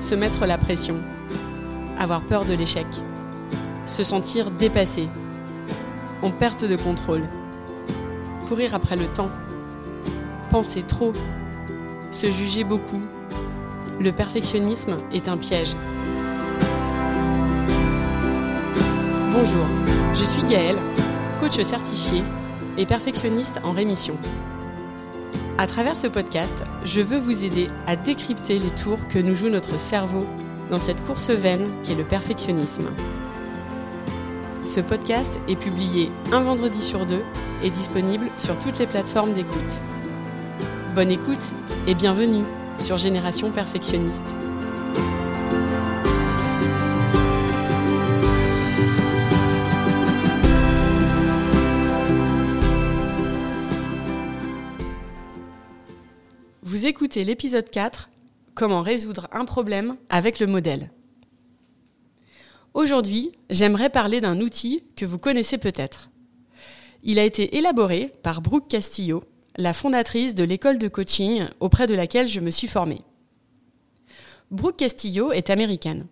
se mettre la pression, avoir peur de l'échec, se sentir dépassé, en perte de contrôle, courir après le temps, penser trop, se juger beaucoup. Le perfectionnisme est un piège. Bonjour, je suis Gaëlle, coach certifié et perfectionniste en rémission. À travers ce podcast, je veux vous aider à décrypter les tours que nous joue notre cerveau dans cette course vaine qu'est le perfectionnisme. Ce podcast est publié un vendredi sur deux et disponible sur toutes les plateformes d'écoute. Bonne écoute et bienvenue sur Génération Perfectionniste. Vous écoutez l'épisode 4, Comment résoudre un problème avec le modèle. Aujourd'hui, j'aimerais parler d'un outil que vous connaissez peut-être. Il a été élaboré par Brooke Castillo, la fondatrice de l'école de coaching auprès de laquelle je me suis formée. Brooke Castillo est américaine.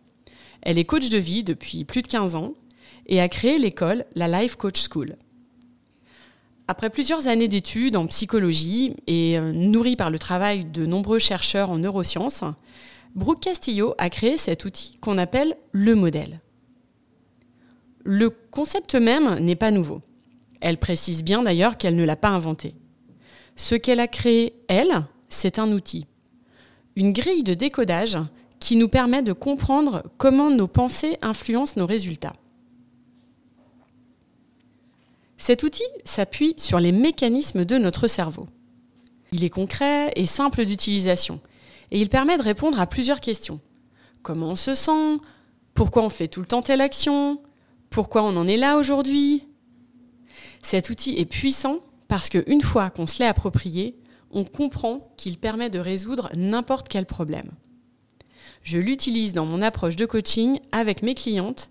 Elle est coach de vie depuis plus de 15 ans et a créé l'école, la Life Coach School. Après plusieurs années d'études en psychologie et euh, nourrie par le travail de nombreux chercheurs en neurosciences, Brooke Castillo a créé cet outil qu'on appelle le modèle. Le concept même n'est pas nouveau. Elle précise bien d'ailleurs qu'elle ne l'a pas inventé. Ce qu'elle a créé, elle, c'est un outil. Une grille de décodage qui nous permet de comprendre comment nos pensées influencent nos résultats. Cet outil s'appuie sur les mécanismes de notre cerveau. Il est concret et simple d'utilisation et il permet de répondre à plusieurs questions. Comment on se sent? Pourquoi on fait tout le temps telle action? Pourquoi on en est là aujourd'hui? Cet outil est puissant parce qu'une fois qu'on se l'est approprié, on comprend qu'il permet de résoudre n'importe quel problème. Je l'utilise dans mon approche de coaching avec mes clientes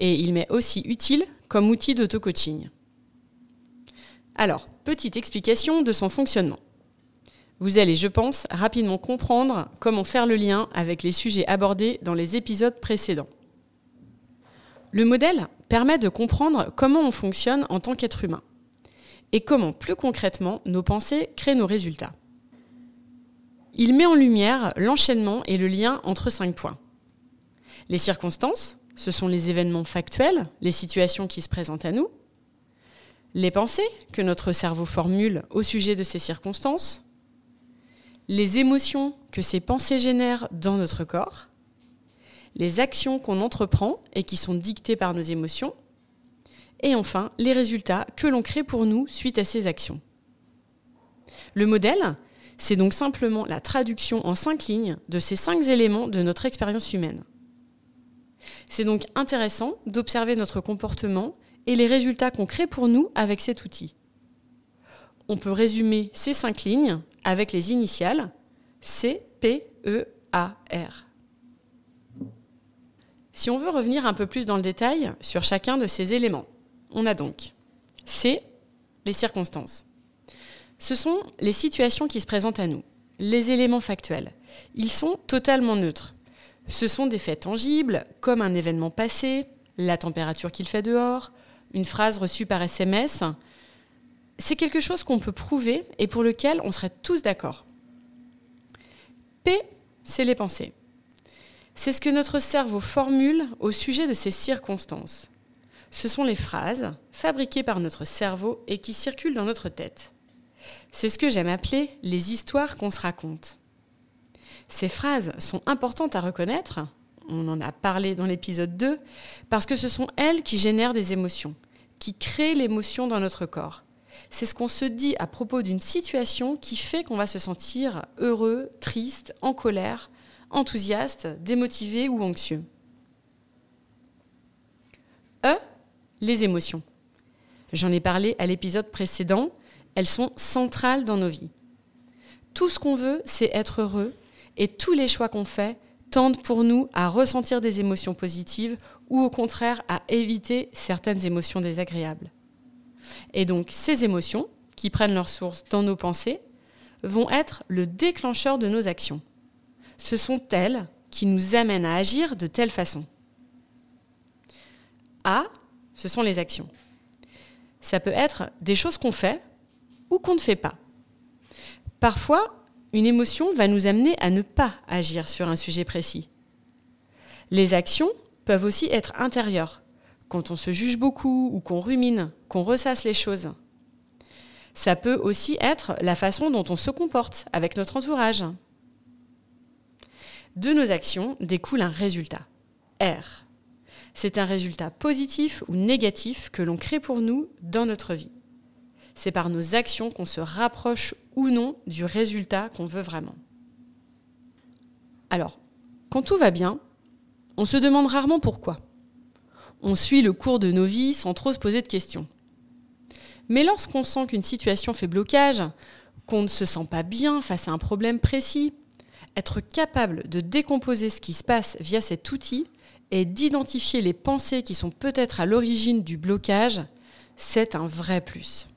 et il m'est aussi utile comme outil d'auto-coaching. Alors, petite explication de son fonctionnement. Vous allez, je pense, rapidement comprendre comment faire le lien avec les sujets abordés dans les épisodes précédents. Le modèle permet de comprendre comment on fonctionne en tant qu'être humain et comment, plus concrètement, nos pensées créent nos résultats. Il met en lumière l'enchaînement et le lien entre cinq points. Les circonstances, ce sont les événements factuels, les situations qui se présentent à nous les pensées que notre cerveau formule au sujet de ces circonstances, les émotions que ces pensées génèrent dans notre corps, les actions qu'on entreprend et qui sont dictées par nos émotions, et enfin les résultats que l'on crée pour nous suite à ces actions. Le modèle, c'est donc simplement la traduction en cinq lignes de ces cinq éléments de notre expérience humaine. C'est donc intéressant d'observer notre comportement et les résultats qu'on crée pour nous avec cet outil. On peut résumer ces cinq lignes avec les initiales C, P, E, A, R. Si on veut revenir un peu plus dans le détail sur chacun de ces éléments, on a donc C, les circonstances. Ce sont les situations qui se présentent à nous, les éléments factuels. Ils sont totalement neutres. Ce sont des faits tangibles, comme un événement passé, la température qu'il fait dehors, une phrase reçue par SMS, c'est quelque chose qu'on peut prouver et pour lequel on serait tous d'accord. P, c'est les pensées. C'est ce que notre cerveau formule au sujet de ces circonstances. Ce sont les phrases fabriquées par notre cerveau et qui circulent dans notre tête. C'est ce que j'aime appeler les histoires qu'on se raconte. Ces phrases sont importantes à reconnaître, on en a parlé dans l'épisode 2, parce que ce sont elles qui génèrent des émotions qui crée l'émotion dans notre corps. C'est ce qu'on se dit à propos d'une situation qui fait qu'on va se sentir heureux, triste, en colère, enthousiaste, démotivé ou anxieux. E, les émotions. J'en ai parlé à l'épisode précédent, elles sont centrales dans nos vies. Tout ce qu'on veut, c'est être heureux, et tous les choix qu'on fait tendent pour nous à ressentir des émotions positives ou au contraire à éviter certaines émotions désagréables. Et donc ces émotions, qui prennent leur source dans nos pensées, vont être le déclencheur de nos actions. ce sont elles qui nous amènent à agir de telle façon. A, ce sont les actions. Ça peut être des choses qu'on fait ou qu'on ne fait pas. Parfois, une émotion va nous amener à ne pas agir sur un sujet précis. Les actions peuvent aussi être intérieures, quand on se juge beaucoup ou qu'on rumine, qu'on ressasse les choses. Ça peut aussi être la façon dont on se comporte avec notre entourage. De nos actions découle un résultat, R. C'est un résultat positif ou négatif que l'on crée pour nous dans notre vie. C'est par nos actions qu'on se rapproche ou non du résultat qu'on veut vraiment. Alors, quand tout va bien, on se demande rarement pourquoi. On suit le cours de nos vies sans trop se poser de questions. Mais lorsqu'on sent qu'une situation fait blocage, qu'on ne se sent pas bien face à un problème précis, être capable de décomposer ce qui se passe via cet outil et d'identifier les pensées qui sont peut-être à l'origine du blocage, c'est un vrai plus.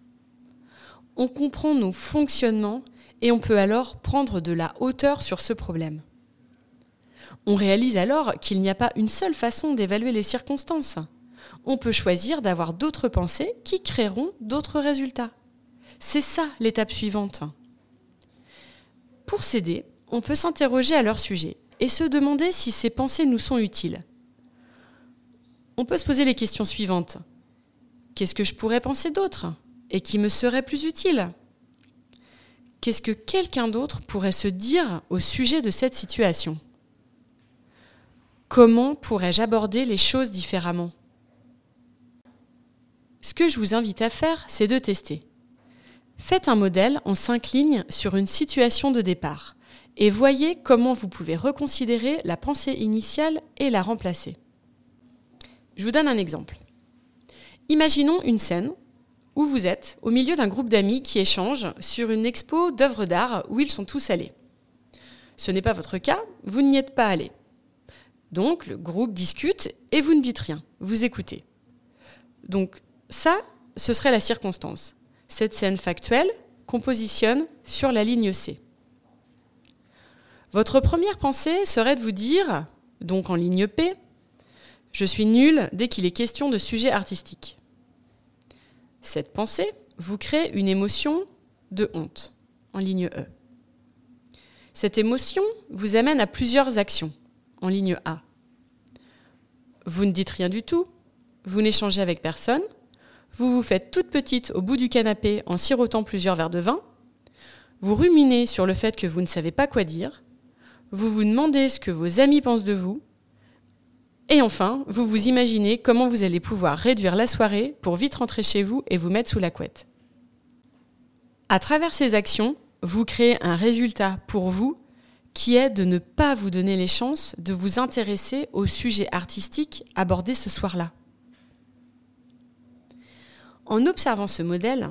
On comprend nos fonctionnements et on peut alors prendre de la hauteur sur ce problème. On réalise alors qu'il n'y a pas une seule façon d'évaluer les circonstances. On peut choisir d'avoir d'autres pensées qui créeront d'autres résultats. C'est ça l'étape suivante. Pour s'aider, on peut s'interroger à leur sujet et se demander si ces pensées nous sont utiles. On peut se poser les questions suivantes. Qu'est-ce que je pourrais penser d'autre? Et qui me serait plus utile Qu'est-ce que quelqu'un d'autre pourrait se dire au sujet de cette situation? Comment pourrais-je aborder les choses différemment? Ce que je vous invite à faire, c'est de tester. Faites un modèle en cinq lignes sur une situation de départ et voyez comment vous pouvez reconsidérer la pensée initiale et la remplacer. Je vous donne un exemple. Imaginons une scène où vous êtes au milieu d'un groupe d'amis qui échangent sur une expo d'œuvres d'art où ils sont tous allés. Ce n'est pas votre cas, vous n'y êtes pas allé. Donc le groupe discute et vous ne dites rien, vous écoutez. Donc ça, ce serait la circonstance. Cette scène factuelle qu'on sur la ligne C. Votre première pensée serait de vous dire, donc en ligne P, je suis nul dès qu'il est question de sujet artistique. Cette pensée vous crée une émotion de honte, en ligne E. Cette émotion vous amène à plusieurs actions, en ligne A. Vous ne dites rien du tout, vous n'échangez avec personne, vous vous faites toute petite au bout du canapé en sirotant plusieurs verres de vin, vous ruminez sur le fait que vous ne savez pas quoi dire, vous vous demandez ce que vos amis pensent de vous, et enfin, vous vous imaginez comment vous allez pouvoir réduire la soirée pour vite rentrer chez vous et vous mettre sous la couette. À travers ces actions, vous créez un résultat pour vous qui est de ne pas vous donner les chances de vous intéresser au sujet artistique abordé ce soir-là. En observant ce modèle,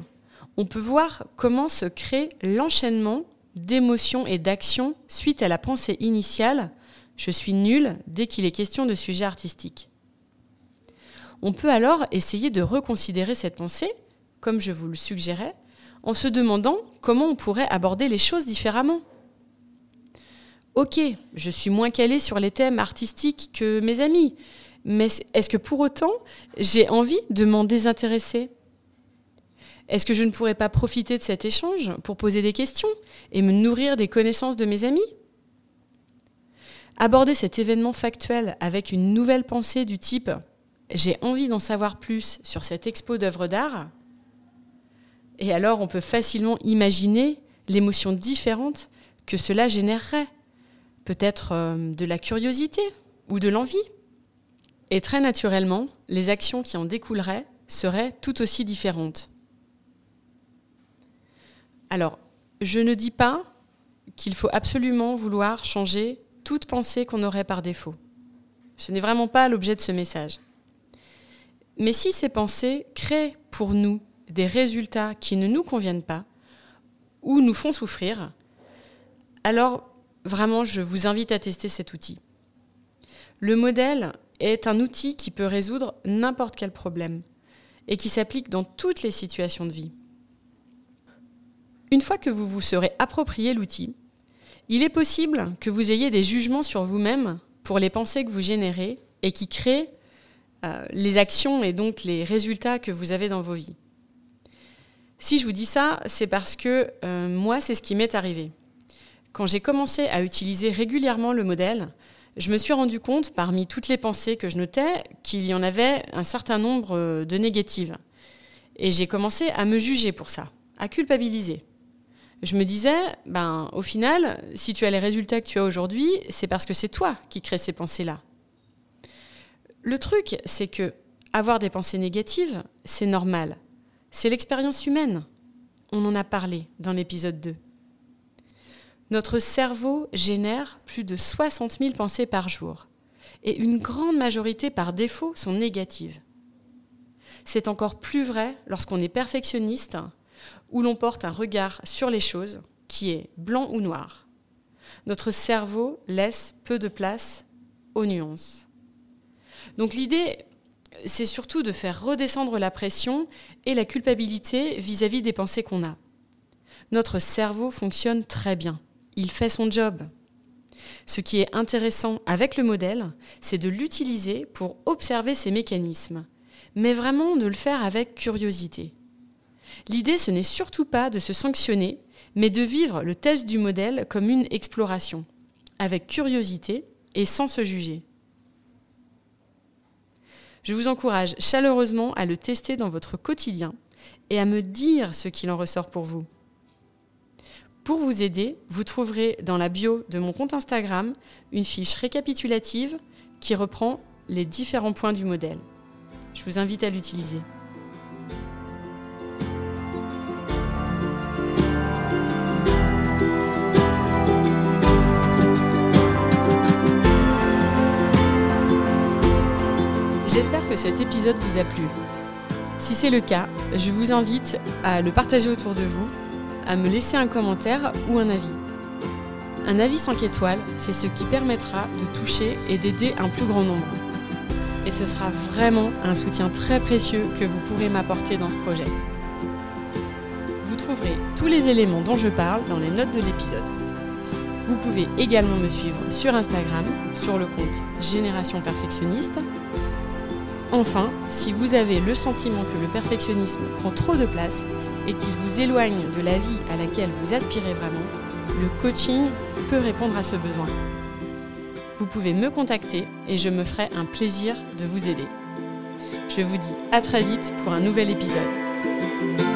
on peut voir comment se crée l'enchaînement d'émotions et d'actions suite à la pensée initiale je suis nul dès qu'il est question de sujet artistique. On peut alors essayer de reconsidérer cette pensée, comme je vous le suggérais, en se demandant comment on pourrait aborder les choses différemment. Ok, je suis moins calé sur les thèmes artistiques que mes amis, mais est-ce que pour autant j'ai envie de m'en désintéresser? Est-ce que je ne pourrais pas profiter de cet échange pour poser des questions et me nourrir des connaissances de mes amis? Aborder cet événement factuel avec une nouvelle pensée du type j'ai envie d'en savoir plus sur cette expo d'œuvres d'art, et alors on peut facilement imaginer l'émotion différente que cela générerait. Peut-être euh, de la curiosité ou de l'envie. Et très naturellement, les actions qui en découleraient seraient tout aussi différentes. Alors, je ne dis pas qu'il faut absolument vouloir changer toute pensée qu'on aurait par défaut. Ce n'est vraiment pas l'objet de ce message. Mais si ces pensées créent pour nous des résultats qui ne nous conviennent pas ou nous font souffrir, alors vraiment je vous invite à tester cet outil. Le modèle est un outil qui peut résoudre n'importe quel problème et qui s'applique dans toutes les situations de vie. Une fois que vous vous serez approprié l'outil, Il est possible que vous ayez des jugements sur vous-même pour les pensées que vous générez et qui créent euh, les actions et donc les résultats que vous avez dans vos vies. Si je vous dis ça, c'est parce que euh, moi, c'est ce qui m'est arrivé. Quand j'ai commencé à utiliser régulièrement le modèle, je me suis rendu compte, parmi toutes les pensées que je notais, qu'il y en avait un certain nombre euh, de négatives. Et j'ai commencé à me juger pour ça, à culpabiliser. Je me disais, ben, au final, si tu as les résultats que tu as aujourd'hui, c'est parce que c'est toi qui crée ces pensées-là. Le truc, c'est que avoir des pensées négatives, c'est normal. C'est l'expérience humaine. On en a parlé dans l'épisode 2. Notre cerveau génère plus de 60 000 pensées par jour, et une grande majorité par défaut sont négatives. C'est encore plus vrai lorsqu'on est perfectionniste, où l'on porte un regard sur les choses qui est blanc ou noir. Notre cerveau laisse peu de place aux nuances. Donc l'idée, c'est surtout de faire redescendre la pression et la culpabilité vis-à-vis des pensées qu'on a. Notre cerveau fonctionne très bien. Il fait son job. Ce qui est intéressant avec le modèle, c'est de l'utiliser pour observer ces mécanismes, mais vraiment de le faire avec curiosité. L'idée, ce n'est surtout pas de se sanctionner, mais de vivre le test du modèle comme une exploration, avec curiosité et sans se juger. Je vous encourage chaleureusement à le tester dans votre quotidien et à me dire ce qu'il en ressort pour vous. Pour vous aider, vous trouverez dans la bio de mon compte Instagram une fiche récapitulative qui reprend les différents points du modèle. Je vous invite à l'utiliser. J'espère que cet épisode vous a plu. Si c'est le cas, je vous invite à le partager autour de vous, à me laisser un commentaire ou un avis. Un avis 5 étoiles, c'est ce qui permettra de toucher et d'aider un plus grand nombre. Et ce sera vraiment un soutien très précieux que vous pourrez m'apporter dans ce projet. Vous trouverez tous les éléments dont je parle dans les notes de l'épisode. Vous pouvez également me suivre sur Instagram, sur le compte Génération Perfectionniste, Enfin, si vous avez le sentiment que le perfectionnisme prend trop de place et qu'il vous éloigne de la vie à laquelle vous aspirez vraiment, le coaching peut répondre à ce besoin. Vous pouvez me contacter et je me ferai un plaisir de vous aider. Je vous dis à très vite pour un nouvel épisode.